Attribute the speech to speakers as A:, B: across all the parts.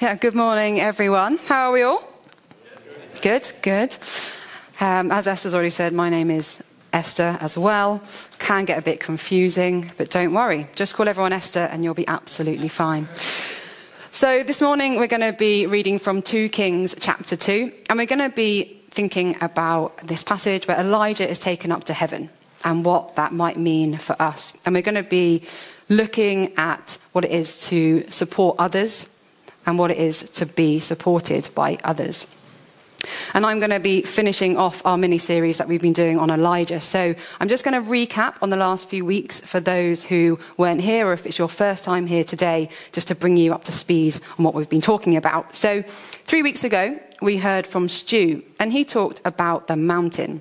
A: Yeah, good morning, everyone. How are we all? Good, good. Um, as Esther's already said, my name is Esther as well. Can get a bit confusing, but don't worry. Just call everyone Esther and you'll be absolutely fine. So, this morning we're going to be reading from 2 Kings chapter 2, and we're going to be thinking about this passage where Elijah is taken up to heaven and what that might mean for us. And we're going to be looking at what it is to support others and what it is to be supported by others. And I'm going to be finishing off our mini series that we've been doing on Elijah. So I'm just going to recap on the last few weeks for those who weren't here, or if it's your first time here today, just to bring you up to speed on what we've been talking about. So three weeks ago, we heard from Stu, and he talked about the mountain.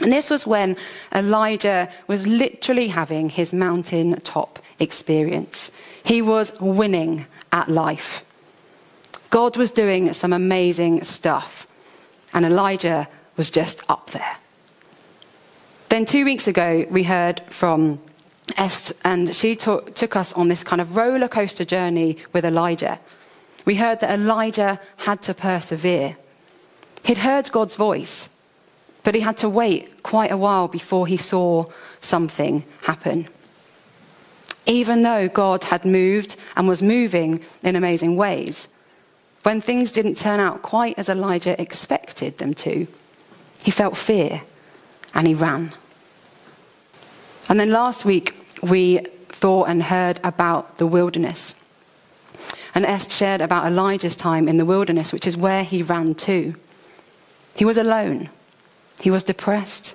A: And this was when Elijah was literally having his mountain top experience. He was winning at life. God was doing some amazing stuff, and Elijah was just up there. Then, two weeks ago, we heard from Est, and she took, took us on this kind of roller coaster journey with Elijah. We heard that Elijah had to persevere. He'd heard God's voice, but he had to wait quite a while before he saw something happen. Even though God had moved and was moving in amazing ways, when things didn't turn out quite as Elijah expected them to, he felt fear and he ran. And then last week, we thought and heard about the wilderness. And Esther shared about Elijah's time in the wilderness, which is where he ran to. He was alone, he was depressed,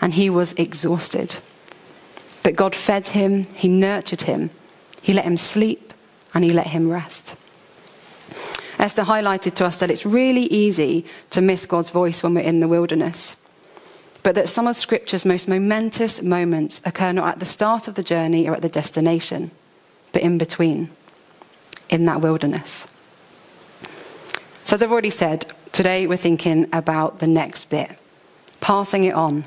A: and he was exhausted. But God fed him, he nurtured him, he let him sleep, and he let him rest. Esther highlighted to us that it's really easy to miss God's voice when we're in the wilderness, but that some of Scripture's most momentous moments occur not at the start of the journey or at the destination, but in between, in that wilderness. So, as I've already said, today we're thinking about the next bit passing it on,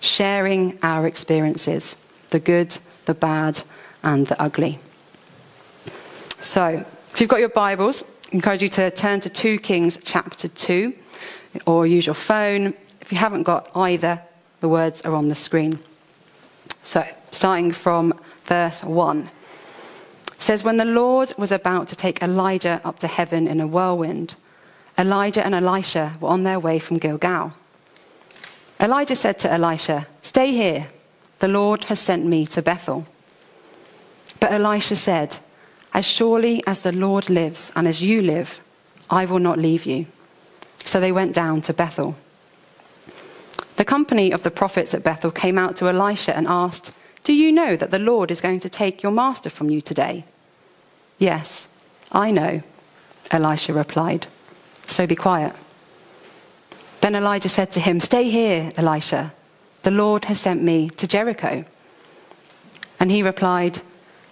A: sharing our experiences the good, the bad, and the ugly. So, if you've got your Bibles, encourage you to turn to 2 Kings chapter 2 or use your phone. If you haven't got either, the words are on the screen. So, starting from verse 1. It says, When the Lord was about to take Elijah up to heaven in a whirlwind, Elijah and Elisha were on their way from Gilgal. Elijah said to Elisha, Stay here. The Lord has sent me to Bethel. But Elisha said, as surely as the Lord lives and as you live, I will not leave you. So they went down to Bethel. The company of the prophets at Bethel came out to Elisha and asked, Do you know that the Lord is going to take your master from you today? Yes, I know, Elisha replied. So be quiet. Then Elijah said to him, Stay here, Elisha. The Lord has sent me to Jericho. And he replied,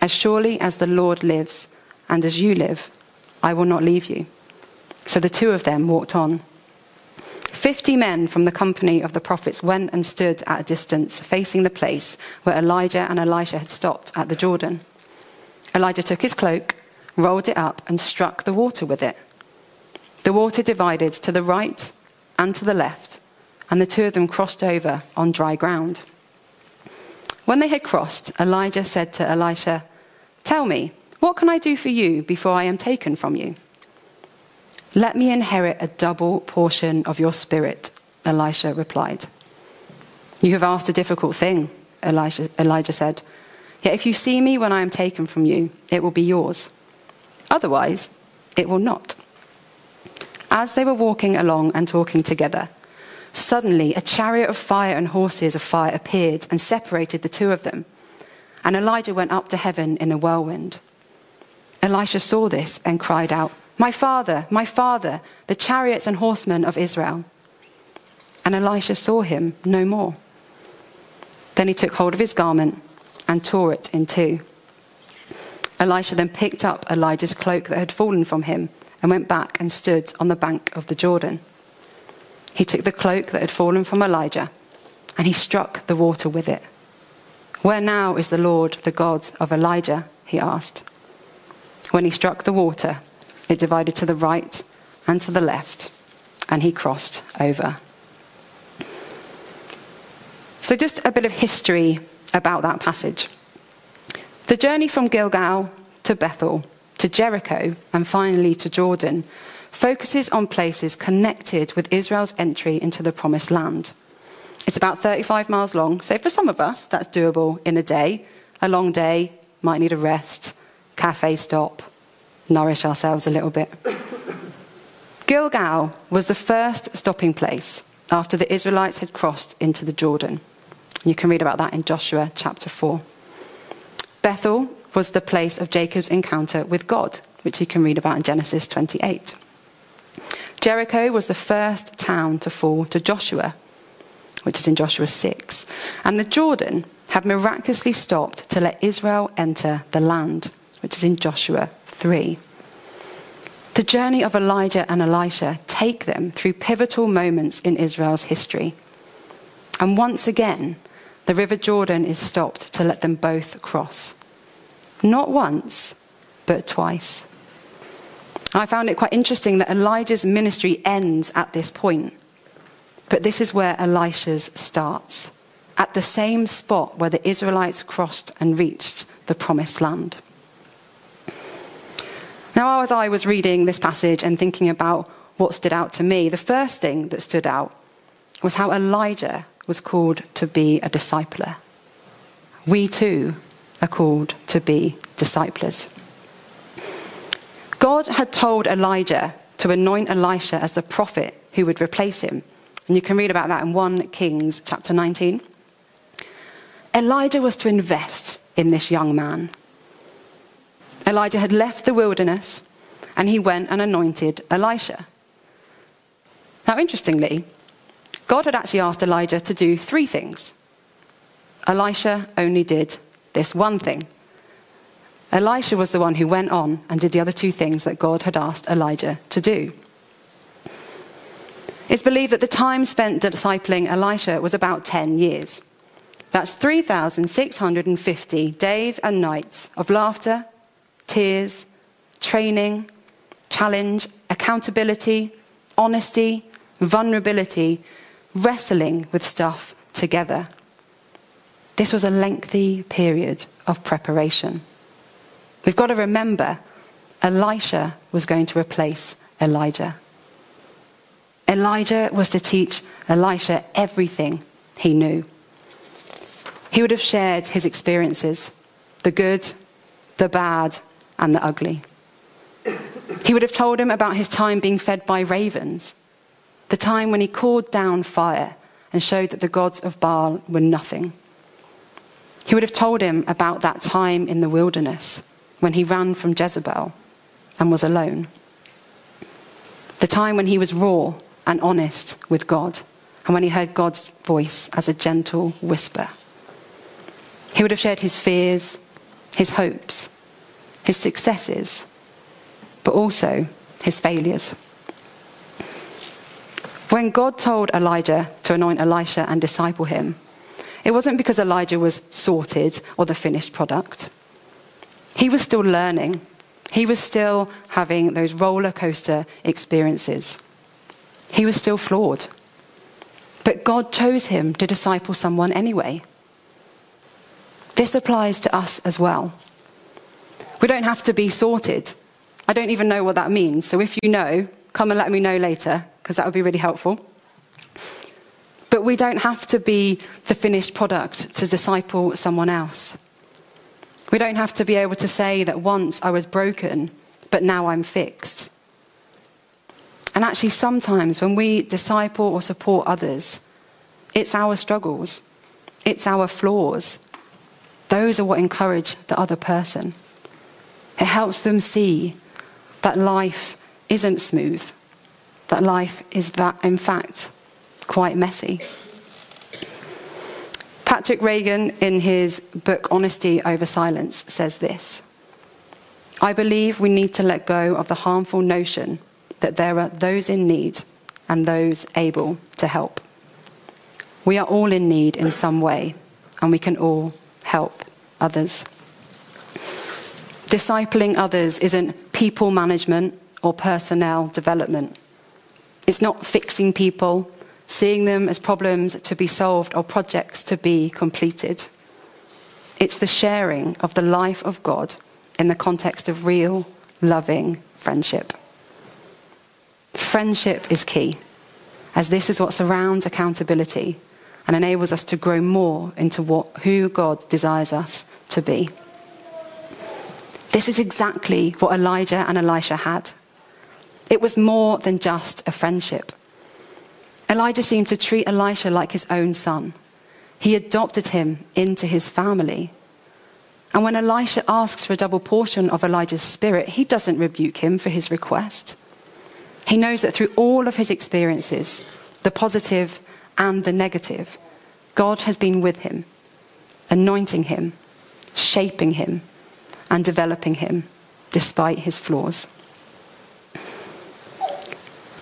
A: as surely as the Lord lives and as you live, I will not leave you. So the two of them walked on. Fifty men from the company of the prophets went and stood at a distance, facing the place where Elijah and Elisha had stopped at the Jordan. Elijah took his cloak, rolled it up, and struck the water with it. The water divided to the right and to the left, and the two of them crossed over on dry ground. When they had crossed, Elijah said to Elisha, Tell me, what can I do for you before I am taken from you? Let me inherit a double portion of your spirit, Elisha replied. You have asked a difficult thing, Elijah, Elijah said. Yet if you see me when I am taken from you, it will be yours. Otherwise, it will not. As they were walking along and talking together, suddenly a chariot of fire and horses of fire appeared and separated the two of them and Elijah went up to heaven in a whirlwind. Elisha saw this and cried out, My father, my father, the chariots and horsemen of Israel. And Elisha saw him no more. Then he took hold of his garment and tore it in two. Elisha then picked up Elijah's cloak that had fallen from him and went back and stood on the bank of the Jordan. He took the cloak that had fallen from Elijah and he struck the water with it. Where now is the Lord, the God of Elijah? he asked. When he struck the water, it divided to the right and to the left, and he crossed over. So, just a bit of history about that passage. The journey from Gilgal to Bethel to Jericho and finally to Jordan focuses on places connected with Israel's entry into the promised land. It's about 35 miles long, so for some of us, that's doable in a day. A long day, might need a rest, cafe stop, nourish ourselves a little bit. Gilgal was the first stopping place after the Israelites had crossed into the Jordan. You can read about that in Joshua chapter 4. Bethel was the place of Jacob's encounter with God, which you can read about in Genesis 28. Jericho was the first town to fall to Joshua, which is in Joshua 6. And the Jordan had miraculously stopped to let Israel enter the land, which is in Joshua 3. The journey of Elijah and Elisha take them through pivotal moments in Israel's history. And once again, the River Jordan is stopped to let them both cross. Not once, but twice. I found it quite interesting that Elijah's ministry ends at this point. But this is where Elisha's starts, at the same spot where the Israelites crossed and reached the promised land. Now, as I was reading this passage and thinking about what stood out to me, the first thing that stood out was how Elijah was called to be a discipler. We too are called to be disciples. God had told Elijah to anoint Elisha as the prophet who would replace him. And you can read about that in 1 Kings chapter 19. Elijah was to invest in this young man. Elijah had left the wilderness and he went and anointed Elisha. Now, interestingly, God had actually asked Elijah to do three things. Elisha only did this one thing. Elisha was the one who went on and did the other two things that God had asked Elijah to do. It's believed that the time spent discipling Elisha was about 10 years. That's 3,650 days and nights of laughter, tears, training, challenge, accountability, honesty, vulnerability, wrestling with stuff together. This was a lengthy period of preparation. We've got to remember Elisha was going to replace Elijah. Elijah was to teach Elisha everything he knew. He would have shared his experiences the good, the bad, and the ugly. He would have told him about his time being fed by ravens the time when he called down fire and showed that the gods of Baal were nothing. He would have told him about that time in the wilderness when he ran from Jezebel and was alone. The time when he was raw and honest with God and when he heard God's voice as a gentle whisper. He would have shared his fears, his hopes, his successes, but also his failures. When God told Elijah to anoint Elisha and disciple him, it wasn't because Elijah was sorted or the finished product. He was still learning. He was still having those roller coaster experiences. He was still flawed. But God chose him to disciple someone anyway. This applies to us as well. We don't have to be sorted. I don't even know what that means. So if you know, come and let me know later because that would be really helpful. But we don't have to be the finished product to disciple someone else. We don't have to be able to say that once I was broken, but now I'm fixed. And actually, sometimes when we disciple or support others, it's our struggles, it's our flaws. Those are what encourage the other person. It helps them see that life isn't smooth, that life is, in fact, quite messy. Patrick Regan, in his book Honesty Over Silence, says this I believe we need to let go of the harmful notion that there are those in need and those able to help. We are all in need in some way, and we can all help others. Discipling others isn't people management or personnel development. It's not fixing people, seeing them as problems to be solved or projects to be completed. It's the sharing of the life of God in the context of real, loving friendship. Friendship is key, as this is what surrounds accountability and enables us to grow more into what, who God desires us to be. This is exactly what Elijah and Elisha had. It was more than just a friendship. Elijah seemed to treat Elisha like his own son. He adopted him into his family. And when Elisha asks for a double portion of Elijah's spirit, he doesn't rebuke him for his request. He knows that through all of his experiences, the positive and the negative, God has been with him, anointing him, shaping him, and developing him despite his flaws.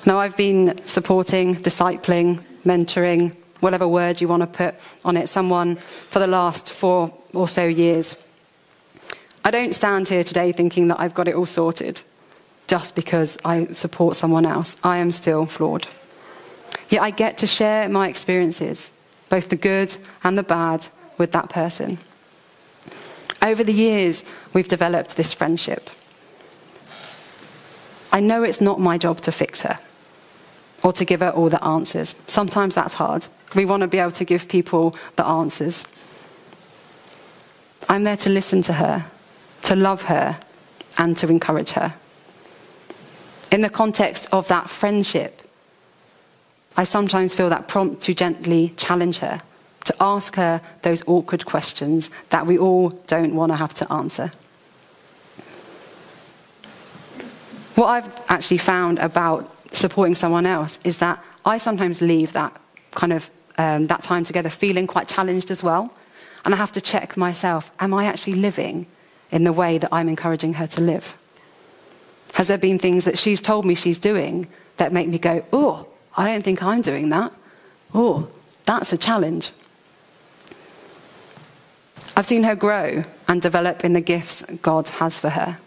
A: Now, I've been supporting, discipling, mentoring, whatever word you want to put on it, someone for the last four or so years. I don't stand here today thinking that I've got it all sorted just because I support someone else. I am still flawed. Yet I get to share my experiences, both the good and the bad, with that person. Over the years, we've developed this friendship. I know it's not my job to fix her or to give her all the answers. Sometimes that's hard. We want to be able to give people the answers. I'm there to listen to her, to love her, and to encourage her. In the context of that friendship, I sometimes feel that prompt to gently challenge her to ask her those awkward questions that we all don't want to have to answer. What I've actually found about supporting someone else is that I sometimes leave that kind of um, that time together feeling quite challenged as well. And I have to check myself am I actually living in the way that I'm encouraging her to live? Has there been things that she's told me she's doing that make me go, oh, I don't think I'm doing that? Oh, that's a challenge. I've seen her grow and develop in the gifts God has for her.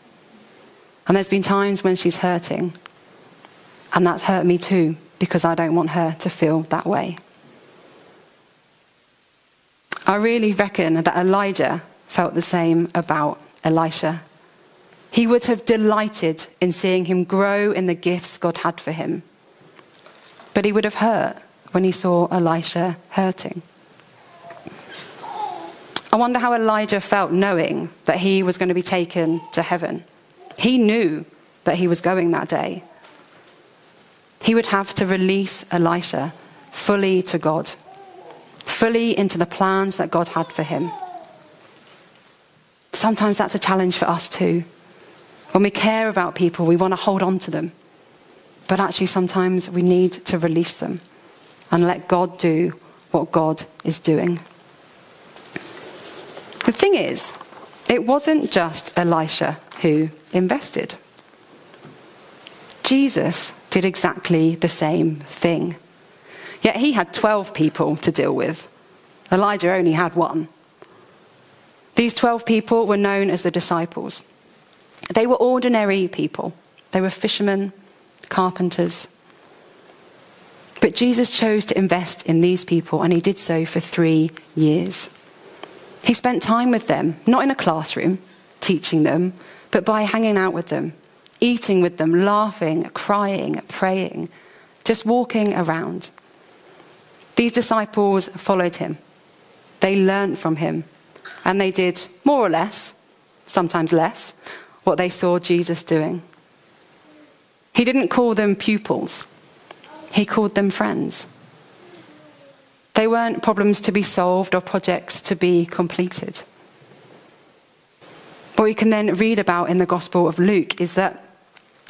A: And there's been times when she's hurting. And that's hurt me too, because I don't want her to feel that way. I really reckon that Elijah felt the same about Elisha. He would have delighted in seeing him grow in the gifts God had for him. But he would have hurt when he saw Elisha hurting. I wonder how Elijah felt knowing that he was going to be taken to heaven. He knew that he was going that day. He would have to release Elisha fully to God, fully into the plans that God had for him. Sometimes that's a challenge for us too. When we care about people, we want to hold on to them. But actually, sometimes we need to release them and let God do what God is doing. The thing is, it wasn't just Elisha who invested. Jesus did exactly the same thing. Yet he had 12 people to deal with. Elijah only had one. These 12 people were known as the disciples. They were ordinary people, they were fishermen, carpenters. But Jesus chose to invest in these people, and he did so for three years. He spent time with them, not in a classroom teaching them, but by hanging out with them, eating with them, laughing, crying, praying, just walking around. These disciples followed him. They learned from him, and they did more or less, sometimes less, what they saw Jesus doing. He didn't call them pupils, he called them friends. They weren't problems to be solved or projects to be completed. What we can then read about in the Gospel of Luke is that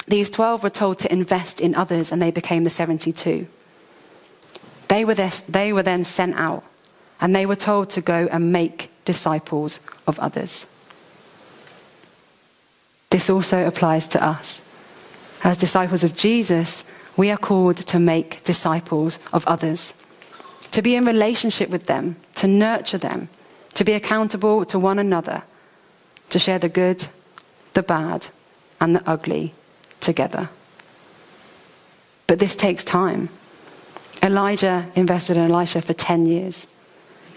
A: these 12 were told to invest in others and they became the 72. They were, this, they were then sent out and they were told to go and make disciples of others. This also applies to us. As disciples of Jesus, we are called to make disciples of others, to be in relationship with them, to nurture them, to be accountable to one another, to share the good, the bad, and the ugly together. But this takes time. Elijah invested in Elisha for 10 years.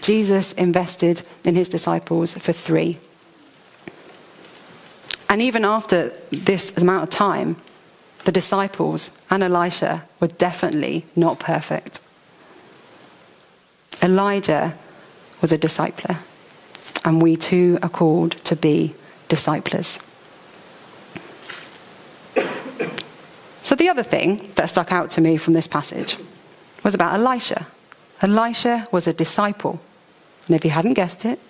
A: Jesus invested in his disciples for three. And even after this amount of time, the disciples and Elisha were definitely not perfect. Elijah was a discipler, and we too are called to be disciplers. So, the other thing that stuck out to me from this passage was about Elisha. Elisha was a disciple. And if you hadn't guessed it,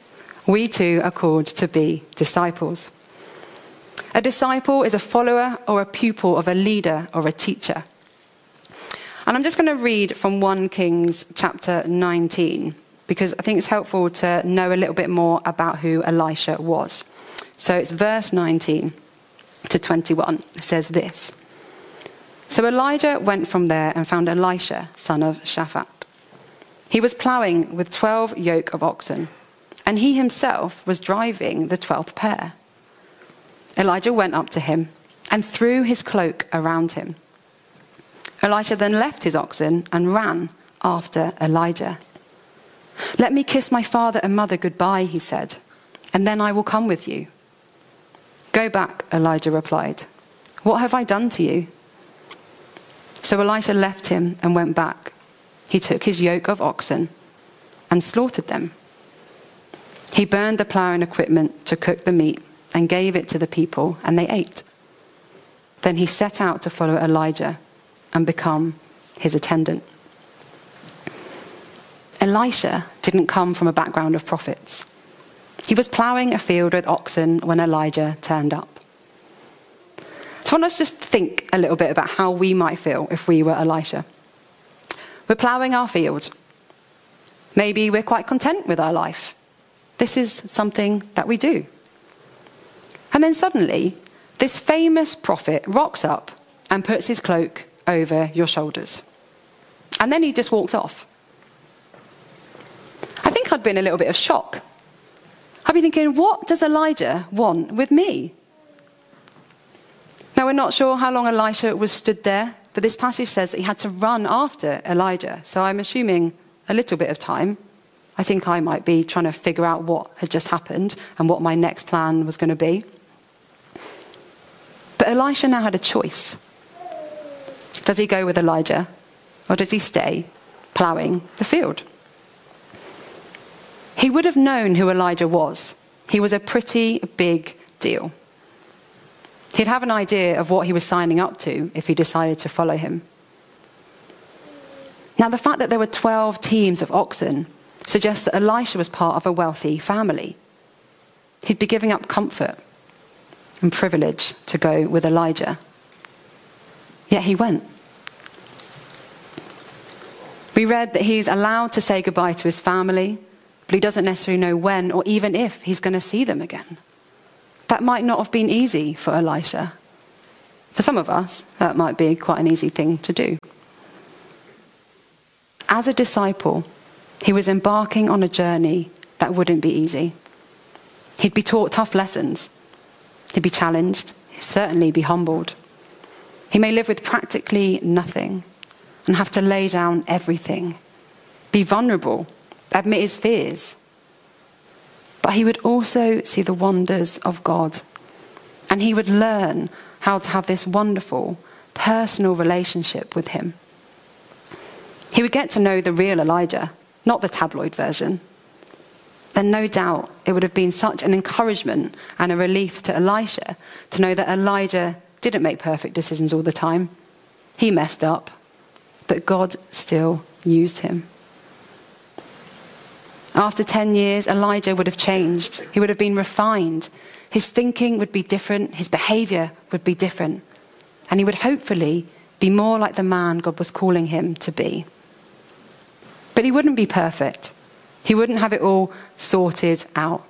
A: we too are called to be disciples. A disciple is a follower or a pupil of a leader or a teacher. And I'm just going to read from 1 Kings chapter 19 because I think it's helpful to know a little bit more about who Elisha was. So it's verse 19 to 21. It says this So Elijah went from there and found Elisha, son of Shaphat. He was ploughing with 12 yoke of oxen, and he himself was driving the 12th pair. Elijah went up to him and threw his cloak around him. Elisha then left his oxen and ran after Elijah. Let me kiss my father and mother goodbye, he said, and then I will come with you. Go back, Elijah replied. What have I done to you? So Elisha left him and went back. He took his yoke of oxen and slaughtered them. He burned the ploughing equipment to cook the meat and gave it to the people, and they ate. Then he set out to follow Elijah and become his attendant. Elisha didn't come from a background of prophets. He was ploughing a field with oxen when Elijah turned up. So I want us just think a little bit about how we might feel if we were Elisha. We're ploughing our field. Maybe we're quite content with our life. This is something that we do. And then suddenly, this famous prophet rocks up and puts his cloak over your shoulders. And then he just walks off. I think I'd been a little bit of shock. I'd be thinking, what does Elijah want with me? Now, we're not sure how long Elisha was stood there, but this passage says that he had to run after Elijah. So I'm assuming a little bit of time. I think I might be trying to figure out what had just happened and what my next plan was going to be. Elisha now had a choice. Does he go with Elijah or does he stay ploughing the field? He would have known who Elijah was. He was a pretty big deal. He'd have an idea of what he was signing up to if he decided to follow him. Now, the fact that there were 12 teams of oxen suggests that Elisha was part of a wealthy family. He'd be giving up comfort and privilege to go with Elijah. Yet he went. We read that he's allowed to say goodbye to his family, but he doesn't necessarily know when or even if he's going to see them again. That might not have been easy for Elisha. For some of us, that might be quite an easy thing to do. As a disciple, he was embarking on a journey that wouldn't be easy. He'd be taught tough lessons He'd be challenged, certainly be humbled. He may live with practically nothing and have to lay down everything, be vulnerable, admit his fears. But he would also see the wonders of God, and he would learn how to have this wonderful, personal relationship with him. He would get to know the real Elijah, not the tabloid version then no doubt it would have been such an encouragement and a relief to Elisha to know that Elijah didn't make perfect decisions all the time. He messed up, but God still used him. After 10 years, Elijah would have changed. He would have been refined. His thinking would be different. His behavior would be different. and he would hopefully be more like the man God was calling him to be. But he wouldn't be perfect. He wouldn't have it all sorted out.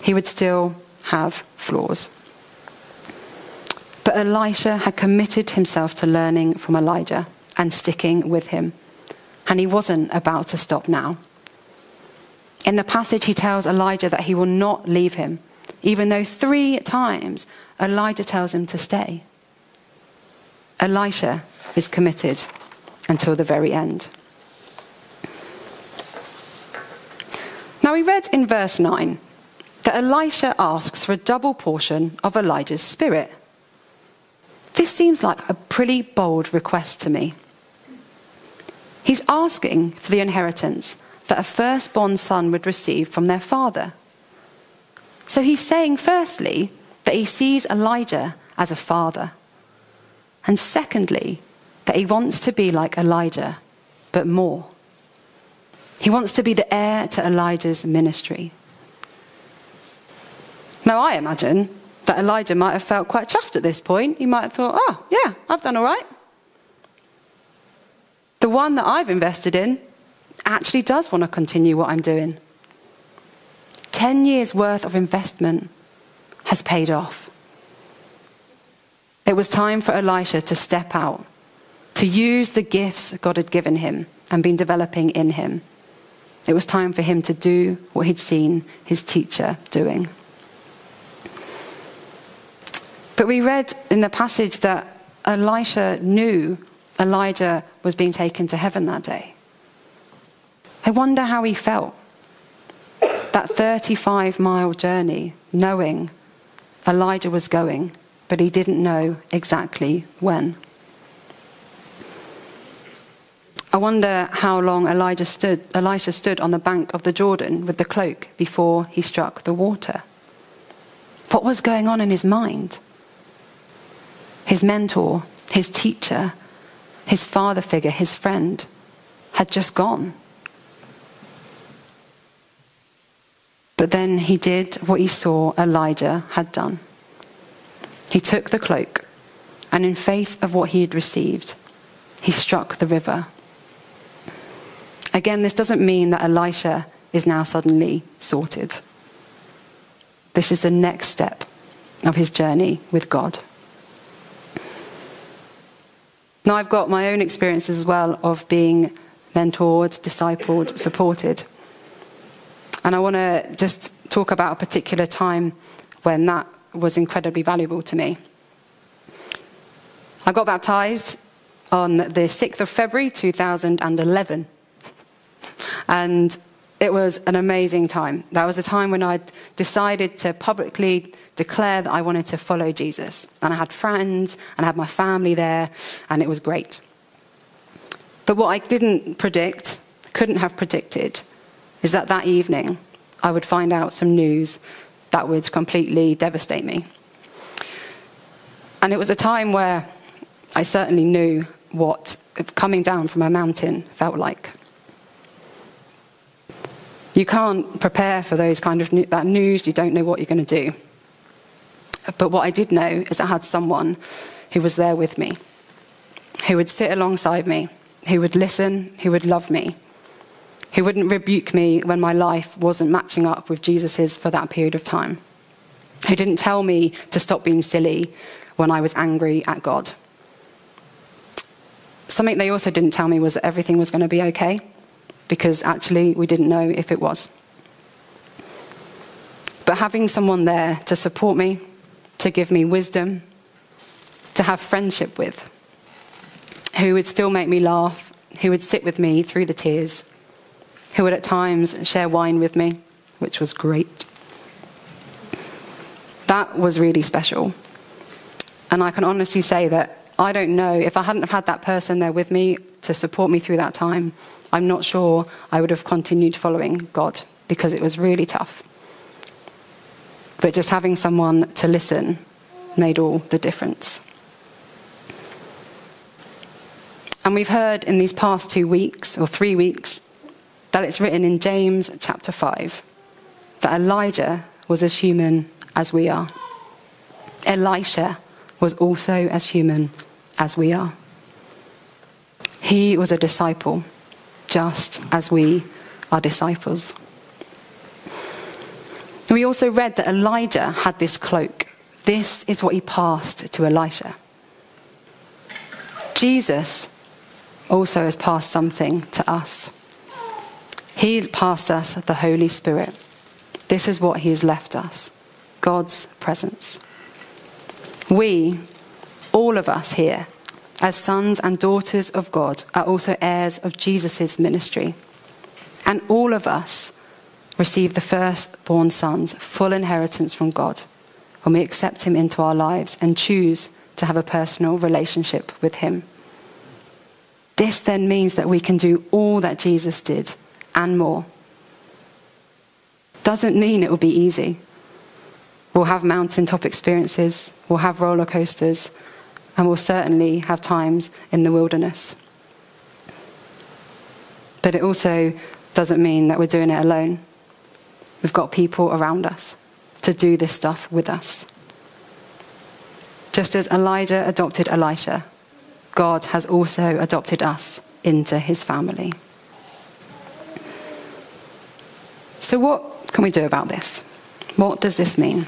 A: He would still have flaws. But Elisha had committed himself to learning from Elijah and sticking with him. And he wasn't about to stop now. In the passage, he tells Elijah that he will not leave him, even though three times Elijah tells him to stay. Elisha is committed until the very end. We read in verse 9 that Elisha asks for a double portion of Elijah's spirit. This seems like a pretty bold request to me. He's asking for the inheritance that a firstborn son would receive from their father. So he's saying, firstly, that he sees Elijah as a father. And secondly, that he wants to be like Elijah, but more. He wants to be the heir to Elijah's ministry. Now, I imagine that Elijah might have felt quite chuffed at this point. He might have thought, oh, yeah, I've done all right. The one that I've invested in actually does want to continue what I'm doing. 10 years worth of investment has paid off. It was time for Elisha to step out, to use the gifts God had given him and been developing in him. It was time for him to do what he'd seen his teacher doing. But we read in the passage that Elisha knew Elijah was being taken to heaven that day. I wonder how he felt. That 35 mile journey, knowing Elijah was going, but he didn't know exactly when. I wonder how long Elijah stood, Elisha stood on the bank of the Jordan with the cloak before he struck the water. What was going on in his mind? His mentor, his teacher, his father figure, his friend, had just gone. But then he did what he saw Elijah had done. He took the cloak, and in faith of what he had received, he struck the river. Again, this doesn't mean that Elisha is now suddenly sorted. This is the next step of his journey with God. Now, I've got my own experiences as well of being mentored, discipled, supported. And I want to just talk about a particular time when that was incredibly valuable to me. I got baptized on the 6th of February 2011. And it was an amazing time. That was a time when I decided to publicly declare that I wanted to follow Jesus. And I had friends and I had my family there, and it was great. But what I didn't predict, couldn't have predicted, is that that evening I would find out some news that would completely devastate me. And it was a time where I certainly knew what coming down from a mountain felt like. You can't prepare for those kind of that news. You don't know what you're going to do. But what I did know is I had someone who was there with me, who would sit alongside me, who would listen, who would love me, who wouldn't rebuke me when my life wasn't matching up with Jesus's for that period of time, who didn't tell me to stop being silly when I was angry at God. Something they also didn't tell me was that everything was going to be okay, because actually we didn't know if it was. But having someone there to support me, to give me wisdom, to have friendship with, who would still make me laugh, who would sit with me through the tears, who would at times share wine with me, which was great. That was really special. And I can honestly say that I don't know if I hadn't have had that person there with me to support me through that time, I'm not sure I would have continued following God because it was really tough. But just having someone to listen made all the difference. And we've heard in these past two weeks or three weeks that it's written in James chapter 5 that Elijah was as human as we are. Elisha was also as human as we are. He was a disciple, just as we are disciples. We also read that Elijah had this cloak. This is what he passed to Elisha. Jesus also has passed something to us. He passed us the Holy Spirit. This is what he has left us God's presence. We, all of us here, as sons and daughters of God, are also heirs of Jesus' ministry. And all of us receive the firstborn son's full inheritance from God when we accept him into our lives and choose to have a personal relationship with him. This then means that we can do all that Jesus did and more. Doesn't mean it will be easy. We'll have mountaintop experiences, we'll have roller coasters, and we'll certainly have times in the wilderness. But it also doesn't mean that we're doing it alone. We've got people around us to do this stuff with us. Just as Elijah adopted Elisha, God has also adopted us into his family. So, what can we do about this? What does this mean?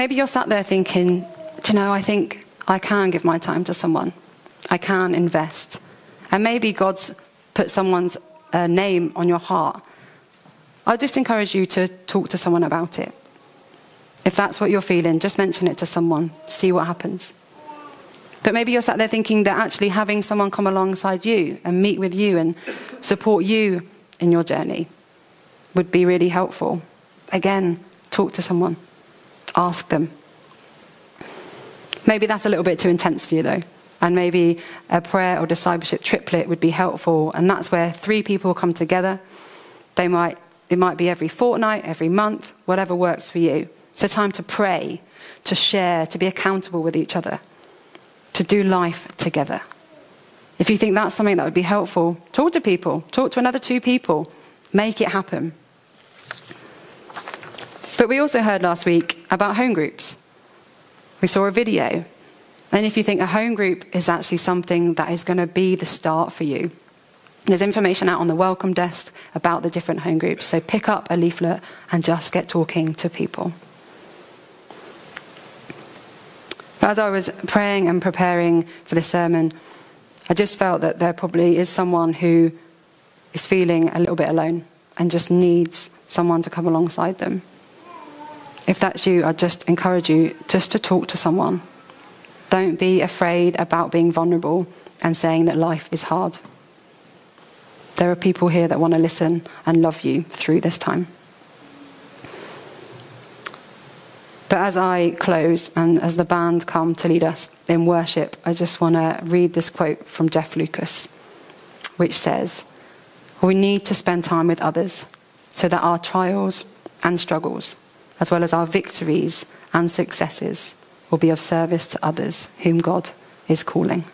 A: Maybe you're sat there thinking, do you know, I think I can give my time to someone. I can invest. And maybe God's put someone's uh, name on your heart. I'd just encourage you to talk to someone about it. If that's what you're feeling, just mention it to someone, see what happens. But maybe you're sat there thinking that actually having someone come alongside you and meet with you and support you in your journey would be really helpful. Again, talk to someone, ask them. Maybe that's a little bit too intense for you, though. And maybe a prayer or discipleship triplet would be helpful. And that's where three people come together. They might, it might be every fortnight, every month, whatever works for you. It's a time to pray, to share, to be accountable with each other, to do life together. If you think that's something that would be helpful, talk to people, talk to another two people, make it happen. But we also heard last week about home groups. We saw a video. And if you think a home group is actually something that is going to be the start for you, there's information out on the welcome desk about the different home groups. So pick up a leaflet and just get talking to people. As I was praying and preparing for this sermon, I just felt that there probably is someone who is feeling a little bit alone and just needs someone to come alongside them. If that's you, I just encourage you just to talk to someone. Don't be afraid about being vulnerable and saying that life is hard. There are people here that want to listen and love you through this time. But as I close and as the band come to lead us in worship, I just want to read this quote from Jeff Lucas, which says, We need to spend time with others so that our trials and struggles, as well as our victories and successes, will be of service to others whom God is calling.